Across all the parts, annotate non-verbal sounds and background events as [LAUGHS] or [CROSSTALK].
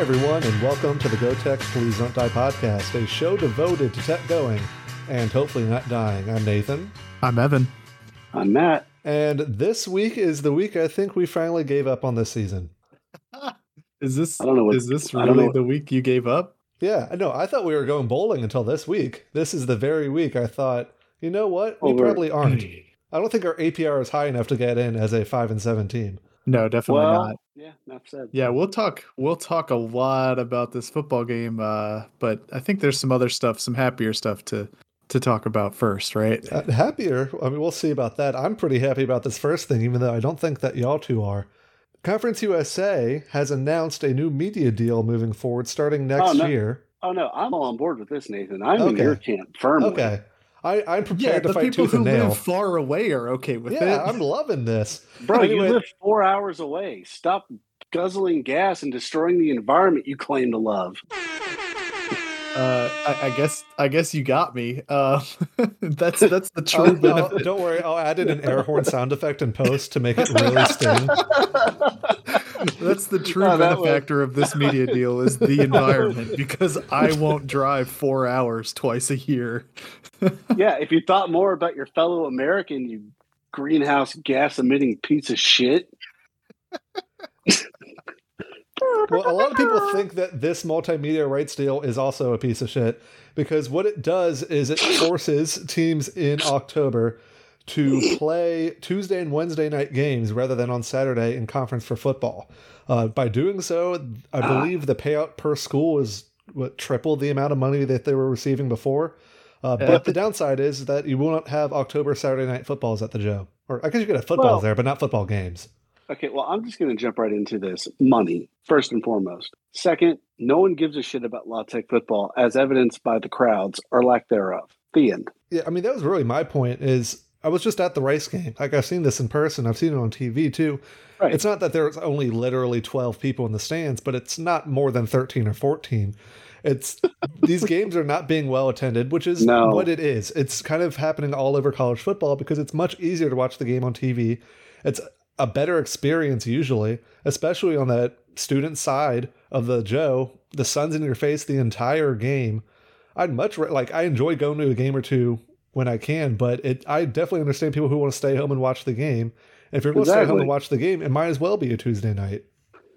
Hi, everyone, and welcome to the Go Tech Please Don't Die podcast, a show devoted to tech going and hopefully not dying. I'm Nathan. I'm Evan. I'm Matt. And this week is the week I think we finally gave up on this season. [LAUGHS] Is this I don't know what- is this I don't really know- the week you gave up? Yeah, I know. I thought we were going bowling until this week. This is the very week I thought, you know what? We probably aren't. [CLEARS THROAT] I don't think our APR is high enough to get in as a 5 and 7 team. No, definitely well, not. Yeah, enough said. Yeah, we'll talk we'll talk a lot about this football game, uh, but I think there's some other stuff, some happier stuff to to talk about first, right? Uh, happier. I mean, we'll see about that. I'm pretty happy about this first thing, even though I don't think that y'all two are. Conference USA has announced a new media deal moving forward starting next Oh, no. year. Oh no, I'm all on board with this, Nathan. I'm in your camp firmly. Okay. I, I'm prepared Yeah, to the fight people tooth who and nail. live far away are okay with Yeah, it. I'm loving this. Bro, Anyway- you live four hours away. Stop guzzling gas and destroying the environment you claim to love. Uh, I, I guess I guess you got me. Uh, [LAUGHS] that's that's the true I'll- I'll- [LAUGHS] don't worry, I'll add in an air horn sound effect in post to make it really sting. [LAUGHS] That's the true Oh, that was- benefactor of this media deal is the environment because I won't drive four hours twice a year. yeah, if you thought more about your fellow American, you greenhouse gas emitting piece of shit. Well, a lot of people think that this multimedia rights deal is also a piece of shit because what it does is it forces teams in October to play Tuesday and Wednesday night games rather than on Saturday in conference for football. Uh, by doing so, I Ah. believe the payout per school is what triple the amount of money that they were receiving before. Uh, but the downside is that you will not have October Saturday night footballs at the Joe. Or I guess you could have footballs Well- there, but not football games. Okay, well, I'm just going to jump right into this. Money, first and foremost. Second, no one gives a shit about La Tech football, as evidenced by the crowds or lack thereof. The end. Yeah, I mean that was really my point. Is I was just at the Rice game. Like I've seen this in person. I've seen it on TV too. Right. It's not that there's only literally twelve people in the stands, but it's not more than thirteen or fourteen. It's [LAUGHS] these games are not being well attended, which is No. what it is. It's kind of happening all over college football because it's much easier to watch the game on TV. It's a better experience usually, especially on that student side of the Joe. The sun's in your face the entire game. I'd much ra- like I enjoy going to a game or two when I can, but it I definitely understand people who want to stay home and watch the game. And if you're going to stay home and watch the game, it might as well be a Tuesday night.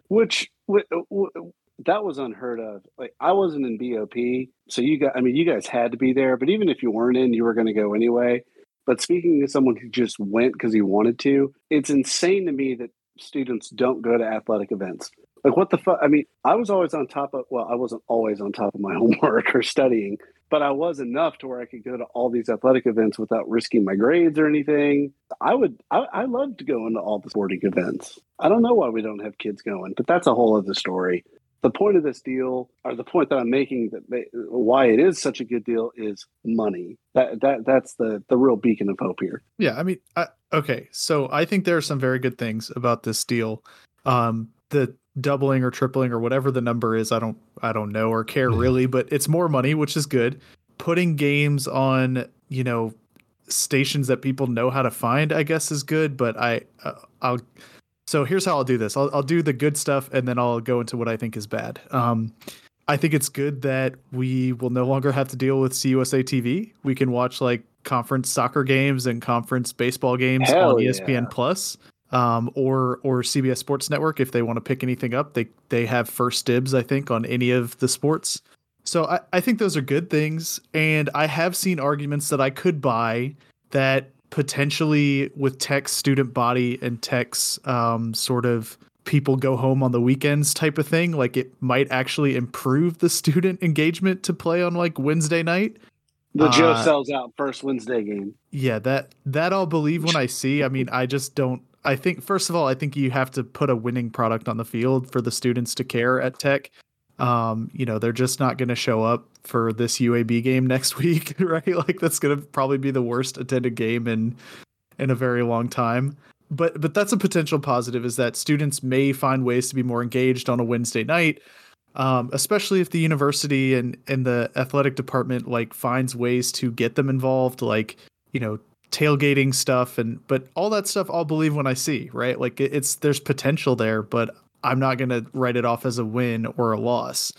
Which w- w- that was unheard of. Like I wasn't in BOP, so you got. I mean, you guys had to be there. But even if you weren't in, you were going to go anyway. But speaking to someone who just went because he wanted to, it's insane to me that students don't go to athletic events. Like what the fuck? I mean, I was always on top of. Well, I wasn't always on top of my [LAUGHS] homework or studying, but I was enough to where I could go to all these athletic events without risking my grades or anything. I would. I, I love to go into all the sporting events. I don't know why we don't have kids going, but that's a whole other story. The point of this deal, or the point that I'm making, that they, why it is such a good deal, is money. That that that's the the real beacon of hope here. Yeah, I mean, I, okay, so I think there are some very good things about this deal. Um, the doubling or tripling or whatever the number is, I don't, I don't know or care really, but it's more money, which is good. Putting games on, you know, stations that people know how to find, I guess, is good. But I, uh, I'll. So here's how I'll do this. I'll, I'll do the good stuff, and then I'll go into what I think is bad. Um, I think it's good that we will no longer have to deal with CUSA TV. We can watch like conference soccer games and conference baseball games Hell on E yeah. ESPN Plus, um, or or CBS Sports Network if they want to pick anything up. They they have first dibs, I think, on any of the sports. So I, I think those are good things, and I have seen arguments that I could buy that potentially with Tech's student body and Tech's um, sort of people go home on the weekends type of thing, like it might actually improve the student engagement to play on like Wednesday night. The Joe Uh, sells out first Wednesday game. Yeah, that that I'll believe when I [LAUGHS] see. I mean, I just don't. I think first of all, I think you have to put a winning product on the field for the students to care at Tech. Um, you know, they're just not going to show up for this UAB game next [LAUGHS] week, right? Like that's going to probably be the worst attended game in in a very long time. But but that's a potential positive is that students may find ways to be more engaged on a Wednesday night um, especially if the university and and the athletic department like finds ways to get them involved, like you know tailgating stuff and but all that stuff I'll believe when I see right. Like it's there's potential there, but I'm not going to write it off as a win or a loss.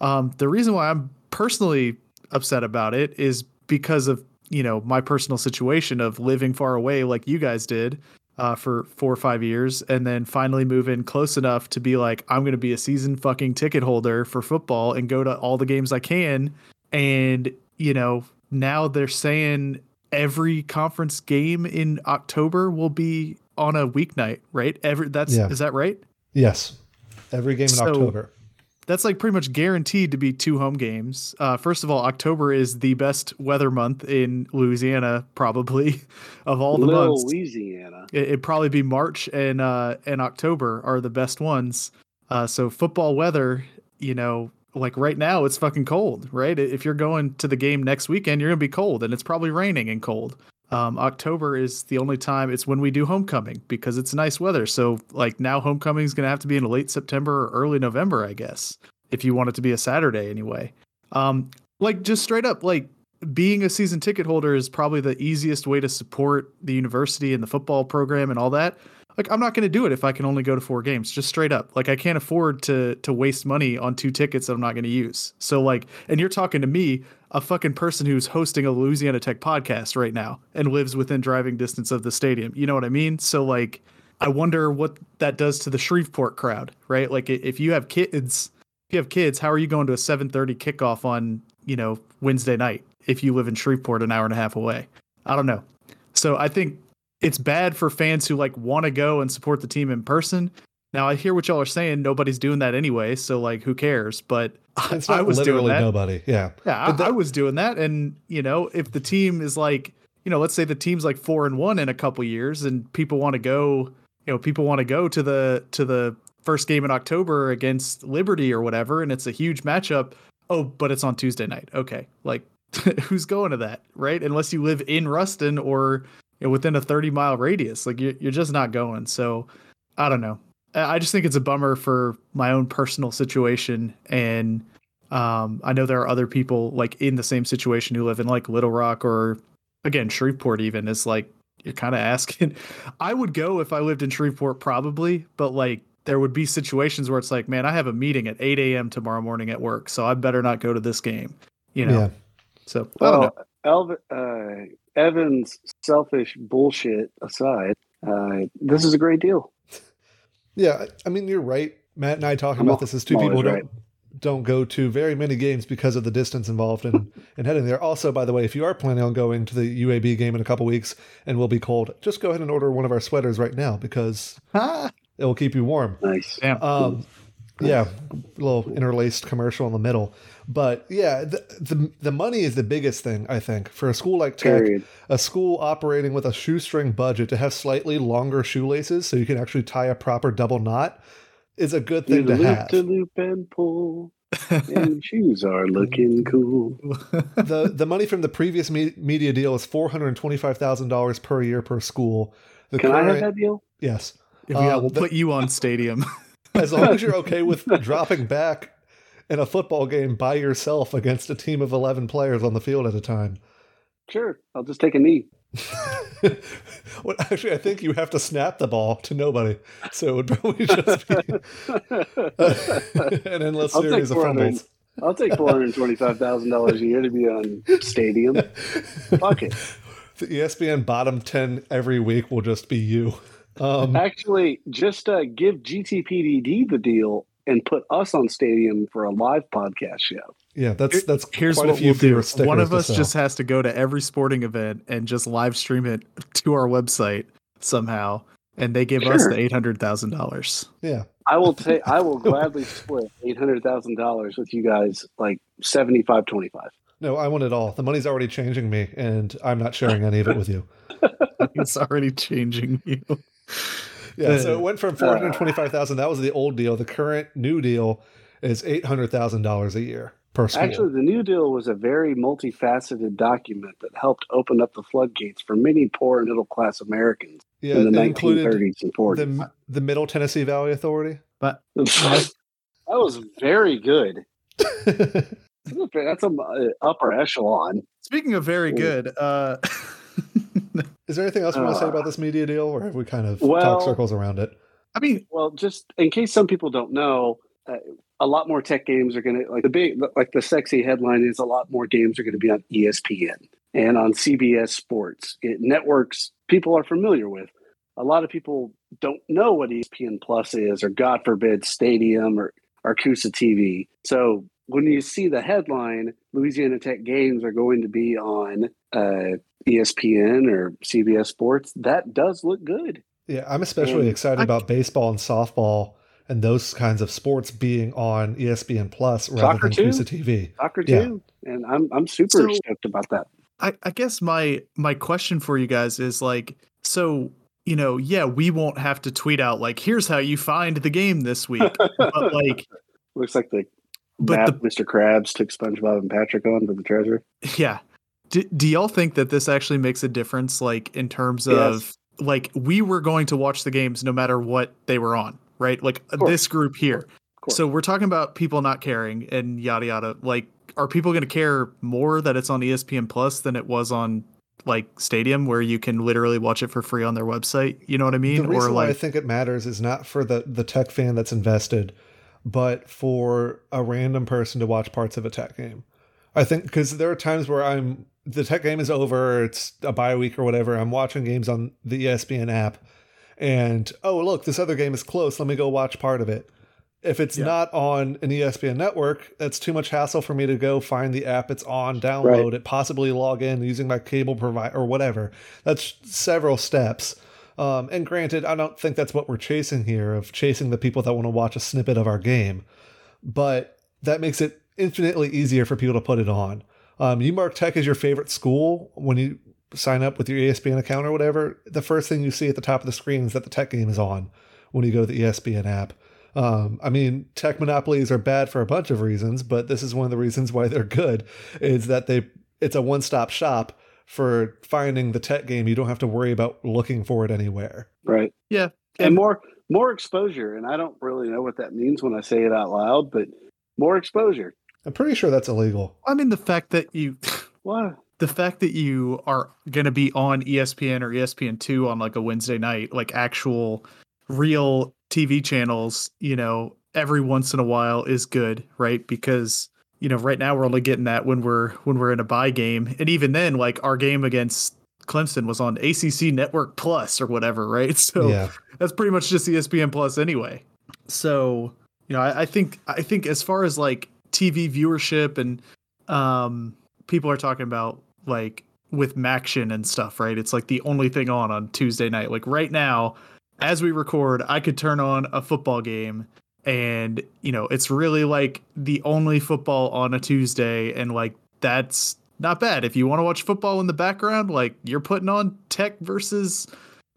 Um, the reason why I'm personally upset about it is because of you know my personal situation of living far away like you guys did uh, for four or five years and then finally move in close enough to be like i'm going to be a season fucking ticket holder for football and go to all the games i can and you know now they're saying every conference game in october will be on a weeknight right every that's Yeah. is that right Yes. Every game in So- October. that's like pretty much guaranteed to be two home games. Uh, first of all, October is the best weather month in Louisiana, probably [LAUGHS] of all the Little months. Louisiana. It, it'd probably be March and uh, and October are the best ones. Uh, so football weather, you know, like right now it's fucking cold, right? If you're going to the game next weekend, you're gonna be cold, and it's probably raining and cold. Um, October is the only time it's when we do homecoming because it's nice weather. So like now homecoming is gonna have to be in late September or early November, I guess, if you want it to be a Saturday anyway. Um, like just straight up, like being a season ticket holder is probably the easiest way to support the university and the football program and all that. Like I'm not going to do it if I can only go to four games, just straight up. Like I can't afford to to waste money on two tickets that I'm not going to use. So like, and you're talking to me, a fucking person who's hosting a Louisiana Tech podcast right now and lives within driving distance of the stadium. You know what I mean? So like, I wonder what that does to the Shreveport crowd, right? Like if you have kids, if you have kids, how are you going to a 7:30 kickoff on you know Wednesday night if you live in Shreveport, an hour and a half away? I don't know. So I think it's bad for fans who like want to go and support the team in person. Now I hear what y'all are saying. Nobody's doing that anyway, so like who cares? But [LAUGHS] I not was doing that. nobody. Yeah. Yeah, But I, that- I was doing that, and you know, if the team is like, you know, let's say the team's like four and one in a couple years, and people want to go, you know, people want to go to the to the first game in October against Liberty or whatever, and it's a huge matchup. Oh, but it's on Tuesday night. Okay, like [LAUGHS] who's going to that, right? Unless you live in Ruston or you know, within a thirty mile radius, like you're you're just not going. So I don't know. I I just think it's a bummer for my own personal situation and um, I know there are other people like in the same situation who live in like Little Rock or again Shreveport. Even is like you're kind of asking. [LAUGHS] I would go if I lived in Shreveport, probably, but like there would be situations where it's like, man, I have a meeting at 8 a.m. tomorrow morning at work, so I better not go to this game. You know. Yeah. So I don't know. Well, Elv- uh, Evan's selfish bullshit aside, uh, this is a great deal. Yeah. I mean, you're right. Matt and I talking I'm about this as two people who don't don't go to very many games because of the distance involved in, [LAUGHS] in heading there. Also, by the way, if you are planning on going to the UAB game in a couple weeks and will be cold, just go ahead and order one of our sweaters right now because [LAUGHS] it will keep you warm. Nice. Damn. Um, yeah, little interlaced commercial in the middle. But yeah, the, the the money is the biggest thing I think for a school like Tech, Period. a school operating with a shoestring budget to have slightly longer shoelaces so you can actually tie a proper double knot is a good thing to loop have. to loop and pull, [LAUGHS] and shoes are looking cool. [LAUGHS] the the money from the previous me- media deal is four hundred twenty five thousand dollars per year per school. The Can I have that deal? Yes, yeah, Uh, we'll the- put you on stadium. [LAUGHS] as long as you're okay with dropping back in a football game by yourself against a team of eleven players on the field at a time. Sure. I'll just take a knee. [LAUGHS] well, actually, I think you have to snap the ball to nobody, so it would probably just be [LAUGHS] an endless I'll series of fumbles. I'll take four hundred twenty-five thousand dollars a year to be on stadium. Fuck it. [LAUGHS] The ESPN bottom ten every week will just be you. Um, Actually, just uh, give GTPDD the deal and put us on stadium for a live podcast show. yeah, that's that's Here's quite a what few we'll do. One of us just has to go to every sporting event and just live stream it to our website somehow, and they give us the eight hundred thousand dollars. yeah. I will take. I will [LAUGHS] gladly split eight hundred thousand dollars with you guys, like seventy-five twenty-five. No, I want it all. The money's already changing me, and I'm not sharing any of it with you. [LAUGHS] it's already changing you. Yeah, so it went from four hundred twenty-five thousand. That was the old deal. The current new deal is eight hundred thousand dollars a year per school. Actually, the New Deal was a very multifaceted document that helped open up the floodgates for many poor and middle class Americans yeah, in the 1930s and 40s. the the Middle Tennessee Valley Authority. but [LAUGHS] that was very good. [LAUGHS] That's a uh, upper echelon. Speaking of very good, uh, [LAUGHS] [LAUGHS] Is there anything else you want to say Uh, about this media deal, or have we kind of well- talked circles around it? I mean, well, just in case some people don't know, uh, a lot more tech games are going to like the big like the sexy headline is a lot more games are going to be on ESPN and on CBS Sports. It networks people are familiar with. A lot of people don't know what ESPN Plus is, or God forbid, Stadium or Arcusa TV. So when you see the headline, Louisiana Tech games are going to be on uh, ESPN or CBS Sports, that does look good. Yeah, I'm especially And excited I- about baseball and softball and those kinds of sports being on ESPN Plus rather than too? Cusa TV. Soccer Yeah. too, and I'm I'm super So- stoked about that. I, I guess my my question for you guys is like, so you know, yeah, we won't have to tweet out like, here's how you find the game this week, [LAUGHS] but like, Looks like the but map the Mr. Krabs took SpongeBob and Patrick on for the treasure. [LAUGHS] yeah, do, do y'all think that this actually makes a difference, like in terms Yes. of like we were going to watch the games no matter what they were on, right? Like this group here. So we're talking about people not caring and yada yada. Like, are people going to care more that it's on ESPN Plus than it was on like Stadium, where you can literally watch it for free on their website? You know what I mean? The reason or why I think it matters is not for the the tech fan that's invested, but for a random person to watch parts of a tech game. I think because there are times where I'm the tech game is over, it's a bye week or whatever. I'm watching games on the ESPN app, and oh look, this other game is close. Let me go watch part of it. If it's Yeah. not on an ESPN network, that's too much hassle for me to go find the app it's on, download it, possibly log in using my cable provider or whatever. That's several steps. Um, and granted, I don't think that's what we're chasing here of chasing the people that want to watch a snippet of our game, but that makes it infinitely easier for people to put it on. Um, you mark Tech as your favorite school when you sign up with your ESPN account or whatever. The first thing you see at the top of the screen is that the Tech game is on when you go to the ESPN app. Um, I mean, tech monopolies are bad for a bunch of reasons, but this is one of the reasons why they're good. Is that they it's a one stop shop for finding the tech game. You don't have to worry about looking for it anywhere. right? Yeah. and more more exposure. And I don't really know what that means when I say it out loud, but more exposure. I'm pretty sure that's illegal. I mean, the fact that you, [LAUGHS] What? the fact that you are going to be on ESPN or ESPN two on like a Wednesday night, like actual real TV channels, you know, every once in a while is good, right? Because you know, right now we're only getting that when we're when we're in a buy game, and even then, like our game against Clemson was on ACC Network Plus or whatever, right? [LAUGHS] So yeah. that's pretty much just ESPN Plus anyway. So you know, I, I think I think as far as like TV viewership and um, people are talking about like with MACtion and stuff, right? It's like the only thing on on Tuesday night. Like right now, as we record, I could turn on a football game and you know it's really like the only football on a Tuesday, and like that's not bad. If you want to watch football in the background, like you're putting on Tech versus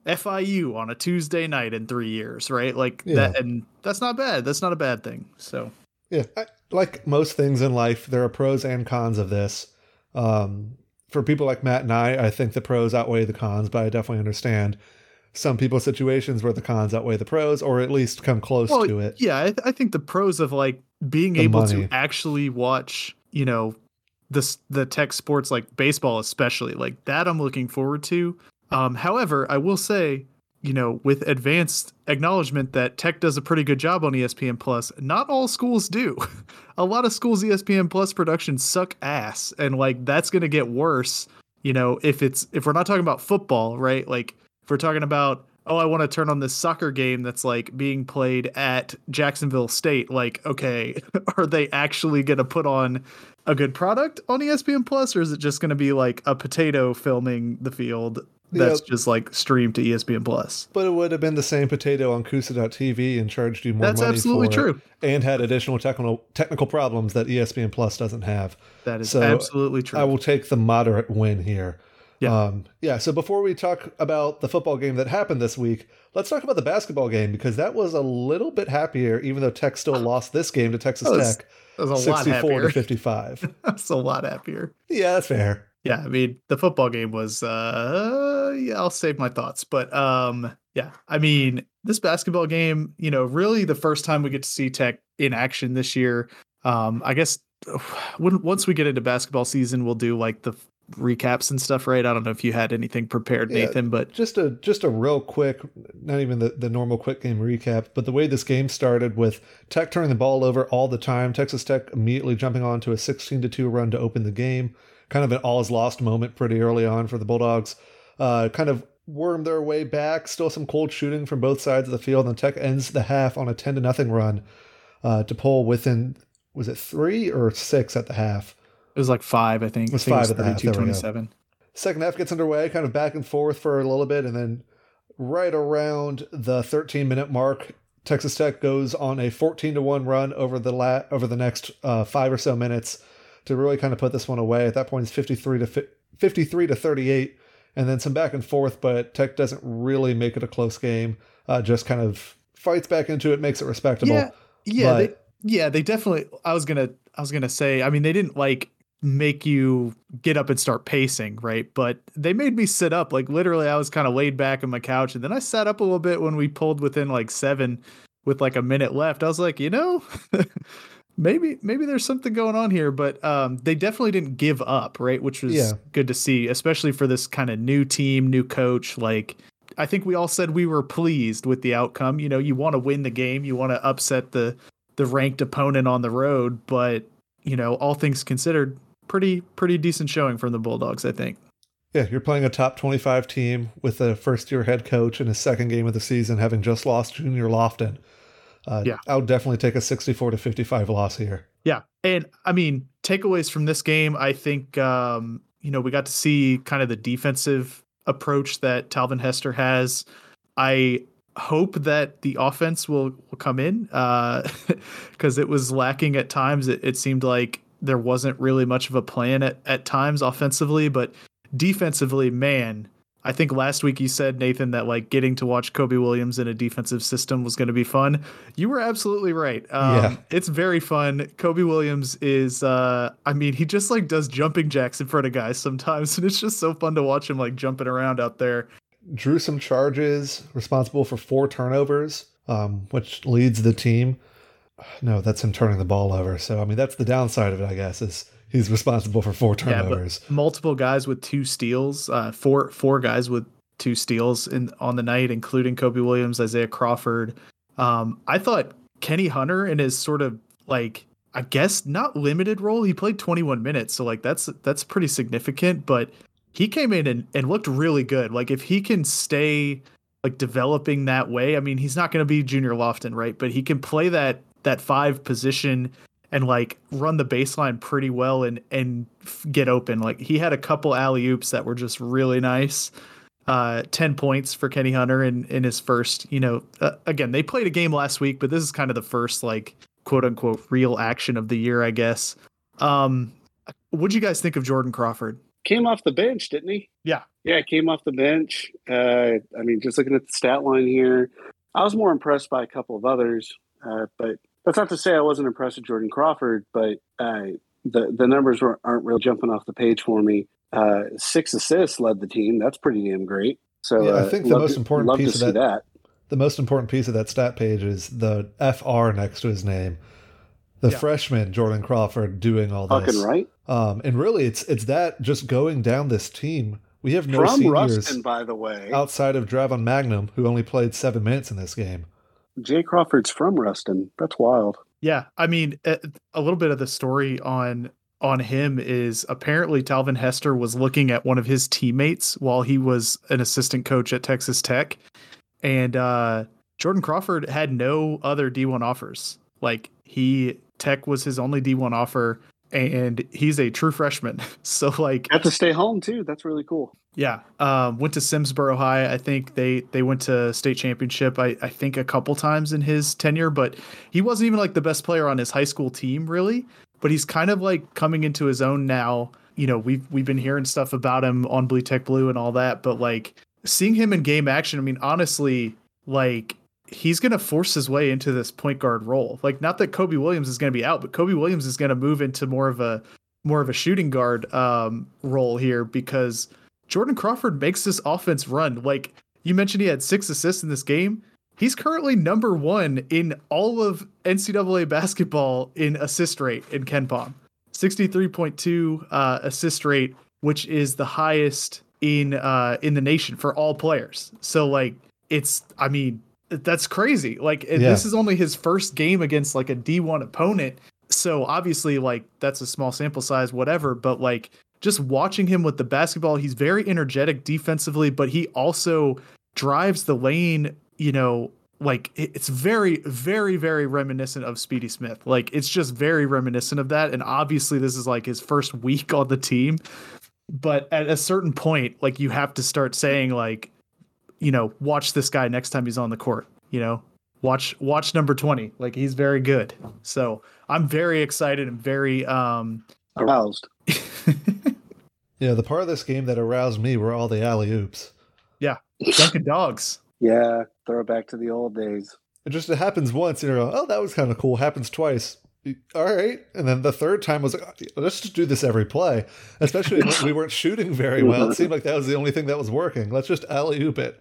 FIU on a Tuesday night in three years, right? Like Yeah. that, and that's not bad. That's not a bad thing. So Yeah, I, like most things in life, there are pros and cons of this. Um, for people like Matt and I, I think the pros outweigh the cons, but I definitely understand some people's situations where the cons outweigh the pros, or at least come close well, to it. yeah, I, th- I think the pros of like being The able money. to actually watch, you know, this the tech sports like baseball, especially like that, I'm looking forward to. Um, however, I will say, you know, with advanced acknowledgement that tech does a pretty good job on ESPN Plus, not all schools do. [LAUGHS] a lot of schools ESPN Plus productions suck ass, and like that's gonna get worse. You know, if it's if we're not talking about football, right? Like if we're talking about oh, I want to turn on this soccer game that's like being played at Jacksonville State. Like, okay, [LAUGHS] are they actually going to put on a good product on ESPN Plus, or is it just going to be like a potato filming the field that's Yep. just like streamed to ESPN Plus? But it would have been the same potato on CUSA.tv and charged you more That's money absolutely true. and had additional technical technical problems that ESPN Plus doesn't have. That is So, absolutely true. I will take the moderate win here. Yeah. Um, yeah. So before we talk about the football game that happened this week, let's talk about the basketball game because that was a little bit happier, even though Tech still [LAUGHS] lost this game to Texas That was Tech, That was a lot sixty-four happier. to fifty-five. [LAUGHS] That's a lot happier. yeah, that's fair. yeah i mean the football game was uh yeah i'll save my thoughts but um yeah i mean this basketball game you know really the first time we get to see tech in action this year um i guess [SIGHS] when once we get into basketball season we'll do like the recaps and stuff, right? I don't know if you had anything prepared, Yeah. Nathan, but just a just a real quick, not even the, the normal quick game recap, but the way this game started with Tech turning the ball over all the time, Texas Tech immediately jumping on to a 16 to 2 run to open the game. Kind of an all is lost moment pretty early on for the Bulldogs. Uh, kind of wormed their way back. Still some cold shooting from both sides of the field, and Tech ends the half on a 10 to nothing run uh, to pull within was it three or six at the half? It was like five, I think. It was I think five at the half, there we go. 27. Second half gets underway, kind of back and forth for a little bit, and then right around the 13 minute mark, Texas Tech goes on a 14 to one run over the la- over the next uh, five or so minutes to really kind of put this one away. At that point, it's 53 to fi- 53 to 38, and then some back and forth, but Tech doesn't really make it a close game. Uh, just kind of fights back into it, makes it respectable. Yeah, yeah, they, yeah. They definitely. I was gonna, I was gonna say. I mean, they didn't like make you get up and start pacing, right? But they made me sit up. Like literally, I was kind of laid back on my couch, and then I sat up a little bit when we pulled within like seven, with like a minute left. I was like, you know. [LAUGHS] Maybe maybe there's something going on here, but um, they definitely didn't give up, right? Which was Yeah. good to see, especially for this kind of new team, new coach. Like I think we all said we were pleased with the outcome. You know, you want to win the game, you want to upset the the ranked opponent on the road, but you know, all things considered, pretty pretty decent showing from the Bulldogs, I think. Yeah, you're playing a top 25 team with a first year head coach in his second game of the season, having just lost Junior Lofton. Uh, Yeah. I would definitely take a 64 to 55 loss here. Yeah. And I mean, takeaways from this game, I think um, you know, we got to see kind of the defensive approach that Talvin Hester has. I hope that the offense will, will come in uh [LAUGHS] because it was lacking at times. It, it seemed like there wasn't really much of a plan at, at times offensively, but defensively, man, I think last week you said, Nathan, that like getting to watch Cobe Williams in a defensive system was going to be fun. You were absolutely right. Um, Yeah. It's very fun. Cobe Williams is, uh, I mean, he just like does jumping jacks in front of guys sometimes. [LAUGHS] And it's just so fun to watch him like jumping around out there. Drew some charges, responsible for four turnovers, um, which leads the team. No, that's him turning the ball over. So, I mean, that's the downside of it, I guess, is he's responsible for four Yeah, turnovers. but multiple guys with two steals, uh, four four guys with two steals in on the night, including Cobe Williams, Isaiah Crawford. Um, I thought Kenny Hunter in his sort of like I guess not limited role. He played 21 minutes, so like that's that's pretty significant. But he came in and, and looked really good. Like if he can stay like developing that way, I mean he's not going to be Junior Lofton, right? But he can play that that five position and like run the baseline pretty well and and get open. Like he had a couple alley oops that were just really nice. Uh, ten points for Kenny Hunter in in his first. You know, uh, again they played a game last week, but this is kind of the first like quote unquote real action of the year, I guess. Um, what'd you guys think of Jordan Crawford? Came off the bench, didn't he? Yeah. Yeah, came off the bench. Uh, I mean, just looking at the stat line here, I was more impressed by a couple of others. Uh, but that's not to say I wasn't impressed with Jordan Crawford, but uh, the the numbers were, aren't really jumping off the page for me. Uh, six assists led the team. That's pretty damn great. So Yeah, I uh, think the most to- important piece of see that- The most important piece of that stat page is the FR next to his name. The Yeah. freshman Jordan Crawford doing all this. Fucking right. Um, and really, it's it's that just going down this team. We have no From seniors Ruston, by the way. outside of Dravon Mangum, who only played seven minutes in this game. Jay Crawford's from Ruston. That's wild. Yeah, I mean, a, little bit of the story on on him is apparently Talvin Hester was looking at one of his teammates while he was an assistant coach at Texas Tech, and uh, Jordan Crawford had no other D1 offers. Like he Tech was his only D1 offer, and he's a true freshman. [LAUGHS] So like Got to stay home too. That's really cool. Yeah, um, went to Simsboro High. I think they they went to state championship. I, I think a couple times in his tenure, but he wasn't even like the best player on his high school team, really. But he's kind of like coming into his own now. You know, we've we've been hearing stuff about him on Blue Tech Blue and all that, but like seeing him in game action, I mean, honestly, like he's going to force his way into this point guard role. Like, not that Cobe Williams is going to be out, but Cobe Williams is going to move into more of a more of a shooting guard um, role here because Jordan Crawford makes this offense run. Like you mentioned, he had six assists in this game. He's currently number one in all of NCAA basketball in assist rate in KenPom. 63.2 uh, assist rate which is the highest in uh in the nation for all players. So like it's I mean that's crazy. Like yeah. this is only his first game against like a D1 opponent. So obviously like that's a small sample size whatever, but like just watching him with the basketball, he's very energetic defensively, but he also drives the lane, you know, like it's very very very reminiscent of Speedy Smith. Like it's just very reminiscent of that and obviously this is like his first [LAUGHS] week on the team. But at a certain point like you have to start saying like you know, watch this guy next time he's on the court, you know. Watch watch number 20. Like he's very good. So, I'm very excited and very um aroused. [LAUGHS] yeah, the part of this game that aroused me were all the alley oops. Yeah, Dunkin' Dogs. [LAUGHS] Yeah, throw back to the old days. It just it happens once, and you're like, oh, that was kind of cool. Happens twice. All right, and then the third time was like, oh, let's just do this every play. Especially when we weren't shooting very well. It seemed like that was the only thing that was working. Let's just alley oop it.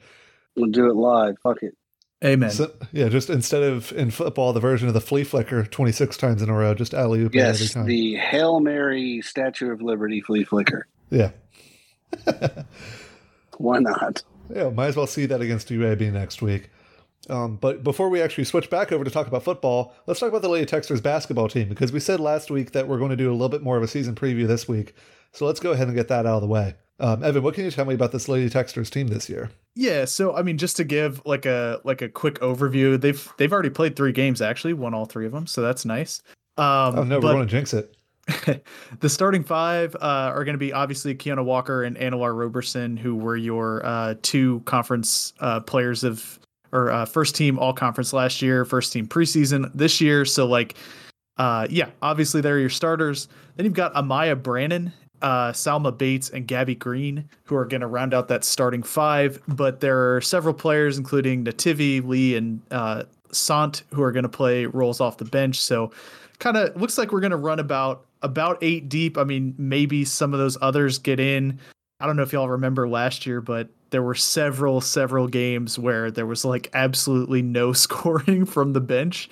We'll do it live. Fuck it. Amen. So, yeah, just instead of in football, the version of the flea flicker 26 times in a row, just alley oop yes, every time. the Hail Mary Statue of Liberty flea flicker. Yeah. [LAUGHS] Why not? Yeah, might as well see that against UAB next week. Um, but before we actually switch back over to talk about football, let's talk about the Lady Techsters basketball team because we said last week that we're going to do a little bit more of a season preview this week. So let's go ahead and get that out of the way. Um, Evan, what can you tell me about this Lady Techsters team this year? Yeah, so I mean, just to give like a like a quick overview, they've they've already played three games actually, won all three of them, so that's nice. Um, oh no, we're going to jinx it. [LAUGHS] the starting five uh, are going to be obviously Keiunna Walker and Anna Larr Roberson, who were your uh, two conference uh, players of or uh, first team all conference last year, first team preseason this year. So like, uh, yeah, obviously they're your starters. Then you've got Amaya Brannon, uh, Salma Bates, and Gabby Green, who are going to round out that starting five. But there are several players, including Nativi, Lee, and Sant, who are going to play roles off the bench. So kind of looks like we're going to run about about eight deep. I mean, maybe some of those others get in. I don't know if y'all remember last year, but there were several, several games where there was like absolutely no [LAUGHS] scoring from the bench.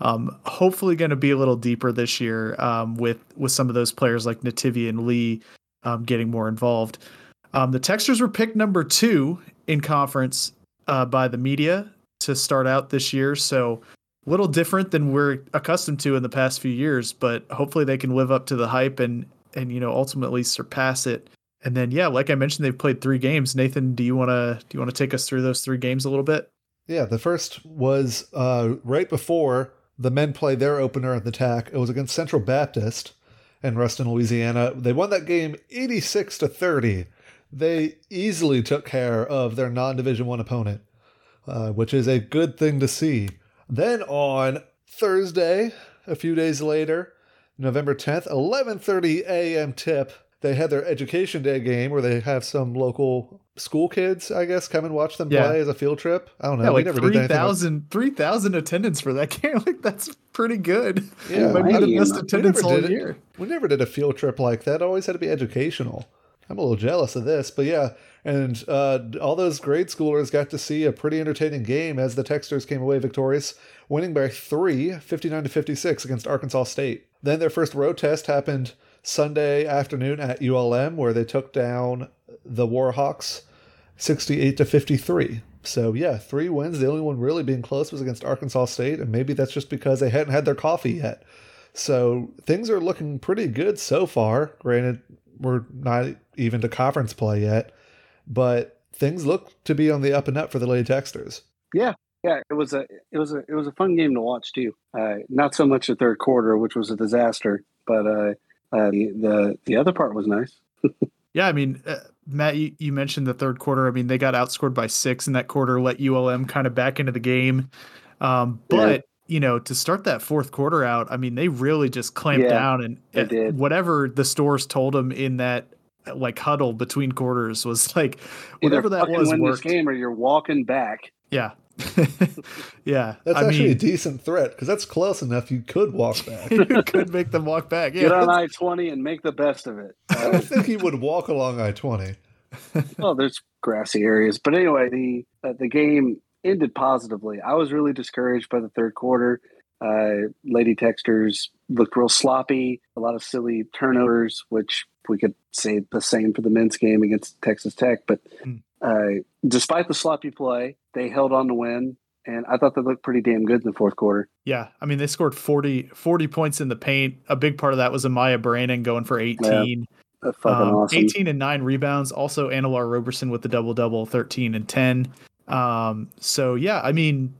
Um, hopefully, going to be a little deeper this year um, with with some of those players like Nativi and Lee um, getting more involved. Um, the Techsters were picked number two in conference uh, by the media to start out this year, so little different than we're accustomed to in the past few years, but hopefully they can live up to the hype and and you know ultimately surpass it. And then yeah, like I mentioned, they've played three games. Nathan, do you wanna do you wanna take us through those three games a little bit? Yeah, the first was uh, right before the men played their opener at the TAC. It was against Central Baptist in Ruston, Louisiana. They won that game 86 to 30. They easily took care of their non-division one opponent, uh, which is a good thing to see. Then on Thursday, a few days later, November 10th, 11:30 a.m. tip, they had their education day game where they have some local school kids, I guess, come and watch them yeah. play as a field trip. I don't know. Yeah, like we never 3, did 3,000 3, attendance for that [LAUGHS] game. like that's pretty good. Yeah, might be the best attendance all year. We never did a field trip like that. It always had to be educational. I'm a little jealous of this, but yeah, and uh, all those grade schoolers got to see a pretty entertaining game as the Techsters came away victorious, winning by three, 59 to 56 against Arkansas State. Then their first road test happened Sunday afternoon at ULM, where they took down the Warhawks 68 to 53. So yeah, three wins. The only one really being close was against Arkansas State, and maybe that's just because they hadn't had their coffee yet. So things are looking pretty good so far. Granted, we're not even to conference play yet, but things look to be on the up and up for the Lady Techsters. Yeah, yeah, it was a it was a it was a fun game to watch too. Uh, not so much the third quarter, which was a disaster, but uh, uh, the, the the other part was nice. [LAUGHS] yeah, I mean, uh, Matt, you, you mentioned the third quarter. I mean, they got outscored by six in that quarter, let ULM kind of back into the game. Um, but yeah. you know, to start that fourth quarter out, I mean, they really just clamped yeah, down and uh, whatever the Stoehrs told them in that like huddle between quarters was like whatever Either that was win worked. this game or you're walking back. Yeah. [LAUGHS] yeah. That's I actually mean, a decent threat because that's close enough you could walk back. [LAUGHS] you could make them walk back. Yeah. Get on I 20 and make the best of it. [LAUGHS] I don't think he would walk along I 20. well, there's grassy areas. But anyway, the uh, the game ended positively. I was really discouraged by the third quarter. Uh, Lady Techsters looked real sloppy, a lot of silly turnovers, which we could say the same for the men's game against Texas Tech. But Hmm. uh, despite the sloppy play, they held on to win, and I thought they looked pretty damn good in the fourth quarter. Yeah, I mean they scored 40, 40 points in the paint. A big part of that was Amaya Brannon going for 18. Uh, fucking Um, awesome. 18 and 9 rebounds. Also Anna Larr Roberson with the double double, 13 and 10. Um, so yeah, I mean,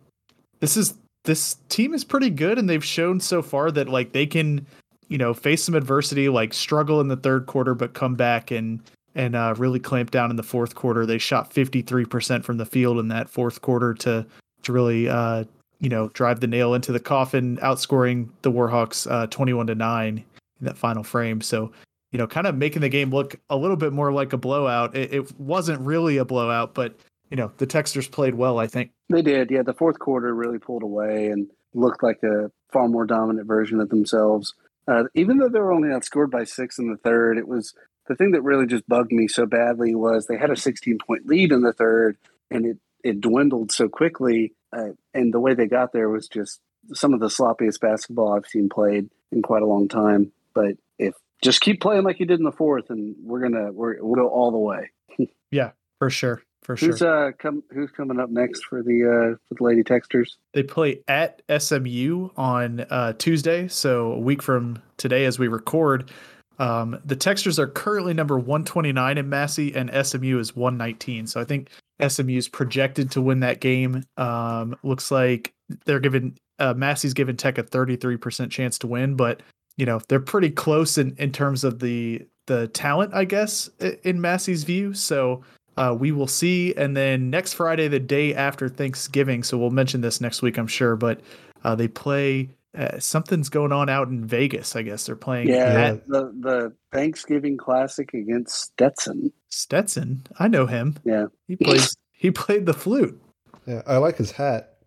this is this team is pretty good, and they've shown so far that like they can, you know, face some adversity, like struggle in the third quarter, but come back and and uh, really clamp down in the fourth quarter. They shot 53% from the field in that fourth quarter to to really uh, you know drive the nail into the coffin, outscoring the Warhawks uh, 21 to nine in that final frame. So you know, kind of making the game look a little bit more like a blowout. It, it wasn't really a blowout, but you know, the Techsters played well. I think. They did, yeah. The fourth quarter really pulled away and looked like a far more dominant version of themselves. Uh, even though they were only outscored by six in the third, it was the thing that really just bugged me so badly was they had a 16 point lead in the third, and it it dwindled so quickly. Uh, and the way they got there was just some of the sloppiest basketball I've seen played in quite a long time. But if just keep playing like you did in the fourth, and we're gonna we're, we'll go all the way. [LAUGHS] Yeah, for sure, for sure. Who's uh come who's coming up next for the uh for the Lady Techsters? They play at SMU on uh, Tuesday, so a week from today as we record. Um, the Techsters are currently number 129 in Massey, and SMU is 119. So I think SMU is projected to win that game. Um, looks like they're given uh, Massey's given Tech a 33% chance to win, but you know they're pretty close in in terms of the the talent, I guess, in Massey's view. So uh, we will see. And then next Friday, the day after Thanksgiving, so we'll mention this next week, I'm sure, but uh, they play. Uh, something's going on out in Vegas. I guess they're playing Yeah, at the the Thanksgiving Classic against Stetson. Stetson. I know him. Yeah, He plays. he played the flute. Yeah, I like his hat.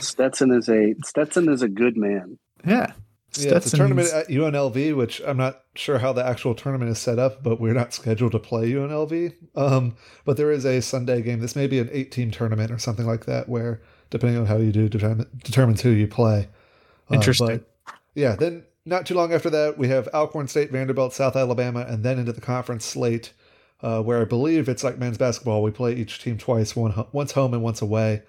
Stetson is a Stetson is a good man. Yeah. Yeah, it's a tournament at UNLV, which I'm not sure how the actual tournament is set up, but we're not scheduled to play UNLV. Um, but there is a Sunday game. This may be an eight-team tournament or something like that, where depending on how you do determine, determines who you play. Uh, Interesting. yeah, then not too long after that, we have Alcorn State, Vanderbilt, South Alabama, and then into the conference slate, uh, where I believe it's like men's basketball. We play each team twice, one once home and once away.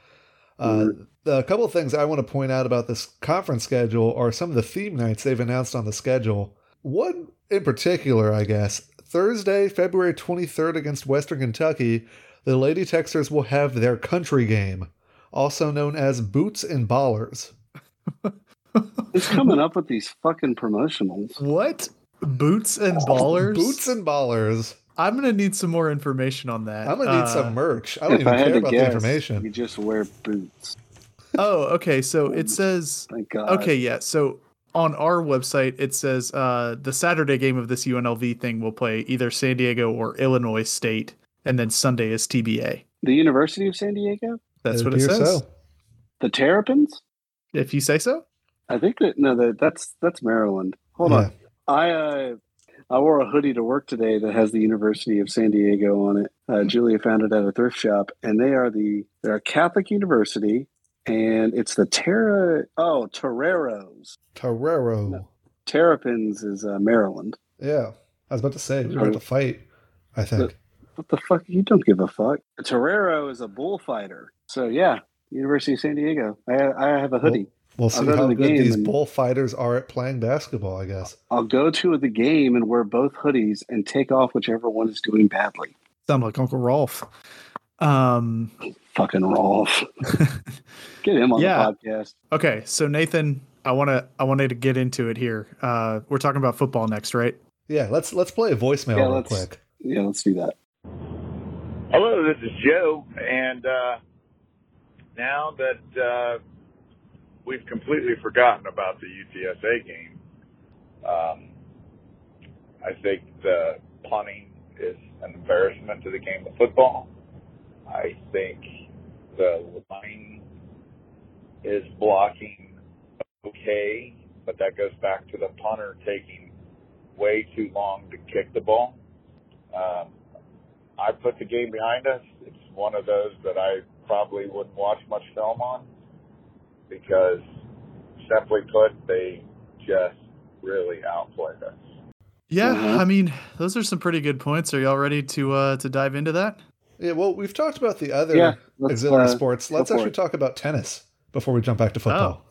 Uh, the couple of things I want to point out about this conference schedule are some of the theme nights they've announced on the schedule. One in particular, I guess, Thursday, February 23rd against Western Kentucky, the Lady Techsters will have their country game, also known as Boots and Ballers. [LAUGHS] Who's coming up with these fucking promotionals? What? Boots and [LAUGHS] ballers. Boots and Ballers. I'm gonna need some more information on that. I'm gonna need Uh, some merch. I don't If even I had care to about the information. you just wear boots. Oh, okay. So it says Thank God. Okay, yeah. So on our website, it says uh, the Saturday game of this UNLV thing will play either San Diego or Illinois State, and then Sunday is TBA. The University of San Diego, That's It what it appears says. so. the Terrapins. If you say so. I think that no, that that's that's Maryland. Hold Yeah. on, I uh, I wore a hoodie to work today that has the University of San Diego on it. Uh, Julia found it at a thrift shop, and they are the they're a Catholic university, and it's the Terra oh Toreros. Torero. No. Terrapins is uh, Maryland. Yeah. I was about to say, we were about to fight, I think. What the fuck? You don't give a fuck. A torero is a bullfighter. So yeah, University of San Diego. I I have a hoodie. We'll see I'll see how the good game these bullfighters are at playing basketball, I guess. I'll go to the game and wear both hoodies and take off whichever one is doing badly. Sound like Uncle Rolf. Um. Fucking Rolf. [LAUGHS] Get him on Yeah. the podcast. Okay, so Nathan, I want to I wanted to get into it here. Uh, we're talking about football next, right? Yeah, let's let's play a voicemail Yeah, real let's- quick. Yeah, let's do that. Hello, this is Joe, and uh, now that uh, we've completely forgotten about the UTSA game, um, I think the punting is an embarrassment to the game of football. I think the line is blocking okay, but that goes back to the punter taking way too long to kick the ball. Um, I put the game behind us. It's one of those that I probably wouldn't watch much film on because simply put, they just really outplayed us. Yeah, Mhm. I mean, those are some pretty good points. Are y'all ready to uh to dive into that? Yeah, well, we've talked about the other Yeah, let's, auxiliary uh, sports. Let's actually it. talk about tennis before we jump back to football.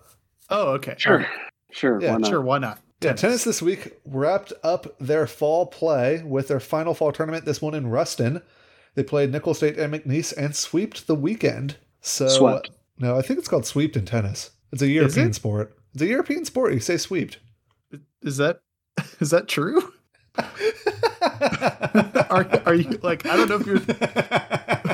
Oh, oh okay. Sure, sure. Yeah, why not? Sure, why not? Yeah, tennis this week wrapped up their fall play with their final fall tournament. This one in Ruston. They played Nicholls State and McNeese and swept the weekend. So Swept. No, I think it's called sweeped in tennis. It's a European it? sport. It's a European sport. You say sweeped. Is that [LAUGHS] is that true? [LAUGHS] are are you like I don't know if you're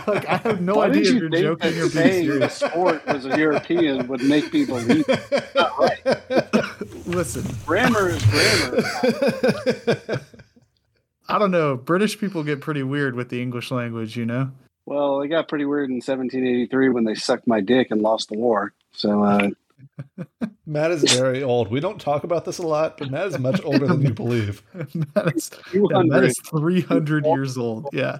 like I have no Why idea did if you you're joking that or being saying the serious. sport as a European would make me believe it? Not right. Listen, Grammar is grammar. [LAUGHS] I don't know. British people get pretty weird with the English language, you know. Well, it got pretty weird in 1783 when they sucked my dick and lost the war. So, uh, [LAUGHS] Matt is very old. We don't talk about this a lot, but Matt is much older than you [LAUGHS] believe. [LAUGHS] that is, yeah, that 200. is 300 years old. Yeah.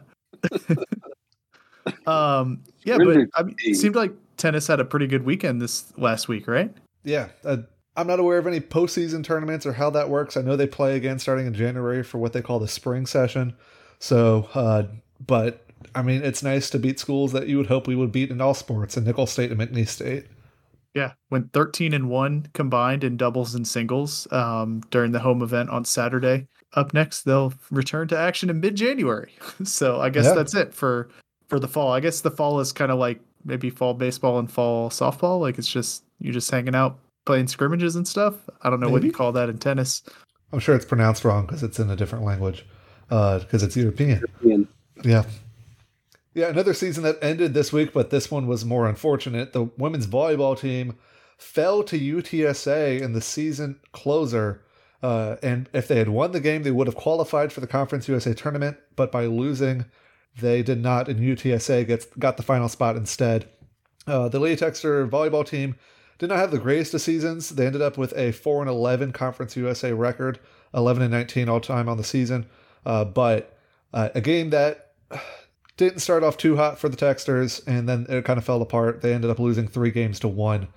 um. Yeah, but I mean, it seemed like tennis had a pretty good weekend this last week, right? Yeah, uh, I'm not aware of any postseason tournaments or how that works. I know they play again starting in January for what they call the spring session. So, uh, but I mean, it's nice to beat schools that you would hope we would beat in all sports, in Nicholls State and McNeese State. Yeah, went 13 and 1 combined in doubles and singles um, during the home event on Saturday. Up next, they'll return to action in mid-January. [LAUGHS] so I guess Yeah. that's it for for the fall. I guess the fall is kind of like maybe fall baseball and fall softball. Like it's just you're just hanging out playing scrimmages and stuff. I don't know what you call that in tennis. I'm sure it's pronounced wrong because it's in a different language, because it's European. European. Yeah. Yeah, another season that ended this week, but this one was more unfortunate. The women's volleyball team fell to UTSA in the season closer. Uh, and if they had won the game, they would have qualified for the Conference USA tournament. But by losing, they did not, and UTSA gets got the final spot instead. Uh, the Lady Techster volleyball team did not have the greatest of seasons. They ended up with a 4 and 11 Conference USA record, 11 and 19 all time on the season. Uh, but uh, a game that didn't start off too hot for the Techsters, and then it kind of fell apart. They ended up losing three games to one,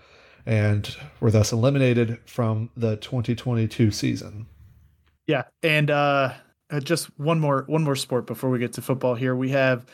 and were thus eliminated from the 2022 season. Yeah, and uh, uh, just one more one more sport before we get to football. Here we have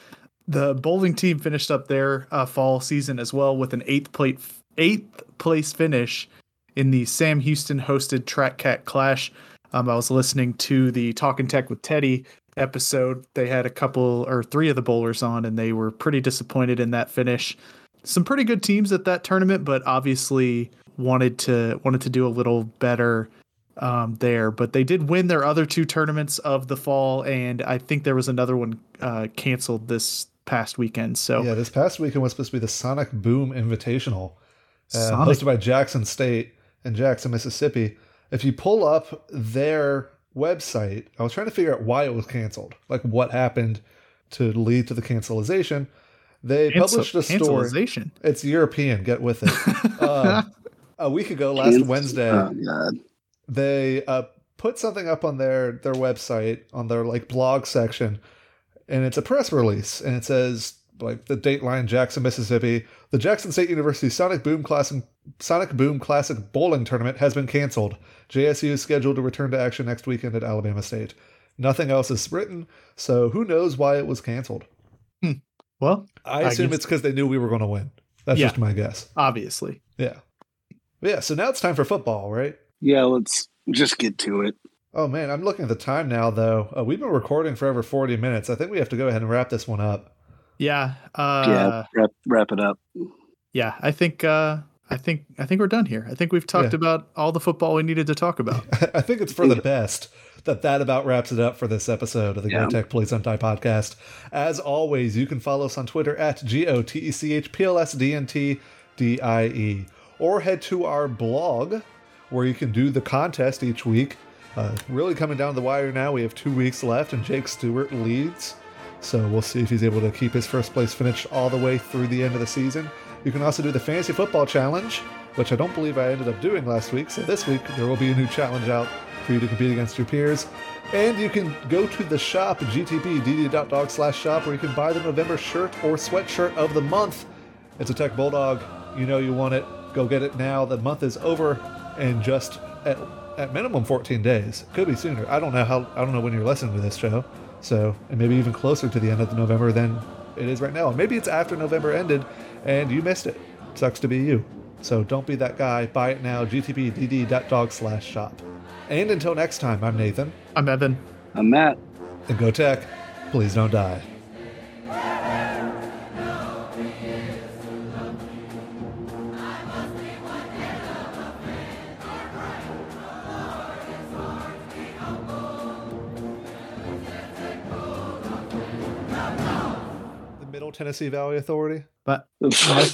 the bowling team finished up their uh, fall season as well with an eighth plate eighth place finish in the Sam Houston hosted Track Cat Clash. Um, I was listening to the Talking Tech with Teddy episode. They had a couple or three of the bowlers on, and they were pretty disappointed in that finish. Some pretty good teams at that tournament, but obviously wanted to wanted to do a little better um, there. But they did win their other two tournaments of the fall, and I think there was another one uh, canceled this past weekend. So Yeah, this past weekend was supposed to be the Sonic Boom Invitational, uh, Sonic- hosted by Jackson State in Jackson, Mississippi. If you pull up their website, I was trying to figure out why it was canceled, like what happened to lead to the cancellation. They cancel- published a story. cancellation. It's European. Get with it. [LAUGHS] um, a week ago, last Kansas- Wednesday, Oh, they uh, put something up on their their website on their like blog section, and it's a press release, and it says like the Dateline Jackson, Mississippi, the Jackson State University Sonic Boom Classic Sonic Boom Classic Bowling Tournament has been canceled. JSU is scheduled to return to action next weekend at Alabama State. Nothing else is written, so who knows why it was canceled? Well, I I assume guess- it's because they knew we were going to win. That's Yeah. just my guess. obviously. Yeah. Yeah, so now it's time for football, right? Yeah, let's just get to it. Oh man, I'm looking at the time now though. Uh, we've been recording for over 40 minutes. I think we have to go ahead and wrap this one up. Yeah. Uh, yeah, wrap, wrap it up. yeah. I think. Uh, I think. I think we're done here. I think we've talked Yeah. about all the football we needed to talk about. [LAUGHS] I think it's for the best that that about wraps it up for this episode of the Yeah. Go Tech Please Don't Die podcast. As always, you can follow us on Twitter at G O T E C H P L S D N T D I E or head to our blog where you can do the contest each week. Uh, really coming down the wire now. We have two weeks left, and Jake Stewart leads. So we'll see if he's able to keep his first place finish all the way through the end of the season. You can also do the Fantasy Football Challenge, which I don't believe I ended up doing last week. So this week there will be a new challenge out for you to compete against your peers. And you can go to the shop, gtpdd.dog slash shop, where you can buy the November shirt or sweatshirt of the month. It's a Tech Bulldog. You know you want it. Go get it now. The month is over. and just at, at minimum 14 days. Could be sooner. I don't know how. I don't know when you're listening to this show. So, and maybe even closer to the end of November than it is right now. Maybe it's after November ended and you missed it. Sucks to be you. So don't be that guy. Buy it now. gtpdd.dog slash shop. And until next time, I'm Nathan. I'm Evan. I'm Matt. And go tech. Please don't die. Tennessee Valley Authority. But my,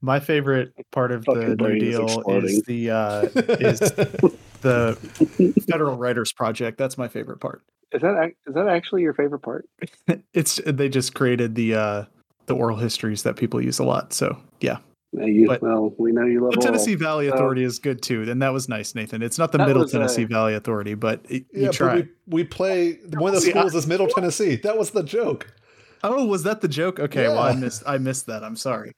my favorite part of the New Deal exploding. is the uh, is [LAUGHS] the Federal Writers Project. That's my favorite part. Is that ac- is that actually your favorite part? [LAUGHS] It's they just created the uh, the oral histories that people use a lot. So yeah, you, But- well, we know you love the oral. Tennessee Valley so- Authority is good too. And that was nice, Nathan. It's not the That Middle was, uh, Tennessee Valley Authority, but it, you yeah, try. but we, we play one of the See, I- schools is Middle Tennessee. That was the joke. Oh, was that the joke? Okay, well I missed I missed that. I'm sorry.